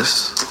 this.